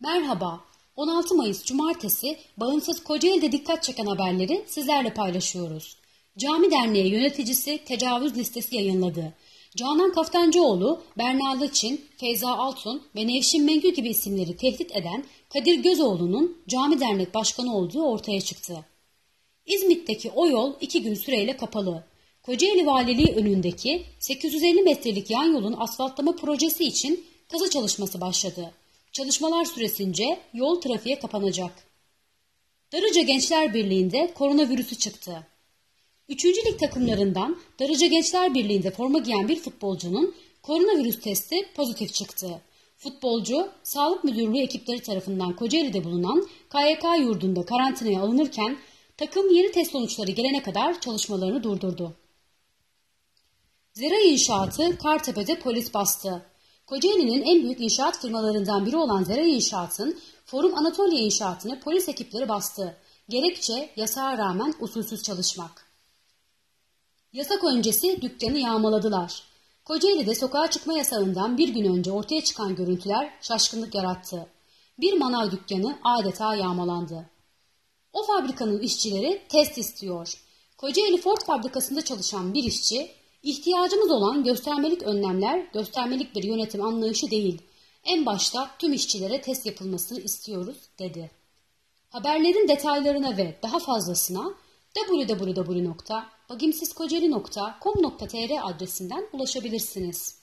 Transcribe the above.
Merhaba, 16 Mayıs Cumartesi bağımsız Kocaeli'de dikkat çeken haberleri sizlerle paylaşıyoruz. Cami Derneği yöneticisi tecavüz listesi yayınladı. Canan Kaftancıoğlu, Berna Laçin, Feyza Altun ve Nevşin Mengü gibi isimleri tehdit eden Kadir Gözoğlu'nun Cami Dernek Başkanı olduğu ortaya çıktı. İzmit'teki o yol iki gün süreyle kapalı. Kocaeli Valiliği önündeki 850 metrelik yan yolun asfaltlama projesi için kazı çalışması başladı. Çalışmalar süresince yol trafiğe kapanacak. Darıca Gençler Birliği'nde koronavirüsü çıktı. Üçüncü lig takımlarından Darıca Gençler Birliği'nde forma giyen bir futbolcunun koronavirüs testi pozitif çıktı. Futbolcu, Sağlık Müdürlüğü ekipleri tarafından Kocaeli'de bulunan KYK yurdunda karantinaya alınırken takım yeni test sonuçları gelene kadar çalışmalarını durdurdu. Zira İnşaatı Kartepe'de polis bastı. Kocaeli'nin en büyük inşaat firmalarından biri olan Zera İnşaat'ın Forum Anatolia İnşaat'ını polis ekipleri bastı. Gerekçe yasağa rağmen usulsüz çalışmak. Yasak öncesi dükkanı yağmaladılar. Kocaeli'de sokağa çıkma yasağından bir gün önce ortaya çıkan görüntüler şaşkınlık yarattı. Bir manav dükkanı adeta yağmalandı. O fabrikanın işçileri test istiyor. Kocaeli Ford fabrikasında çalışan bir işçi İhtiyacımız olan göstermelik önlemler, göstermelik bir yönetim anlayışı değil. En başta tüm işçilere test yapılmasını istiyoruz, dedi. Haberlerin detaylarına ve daha fazlasına www.bagimsizkocaeli.com.tr adresinden ulaşabilirsiniz.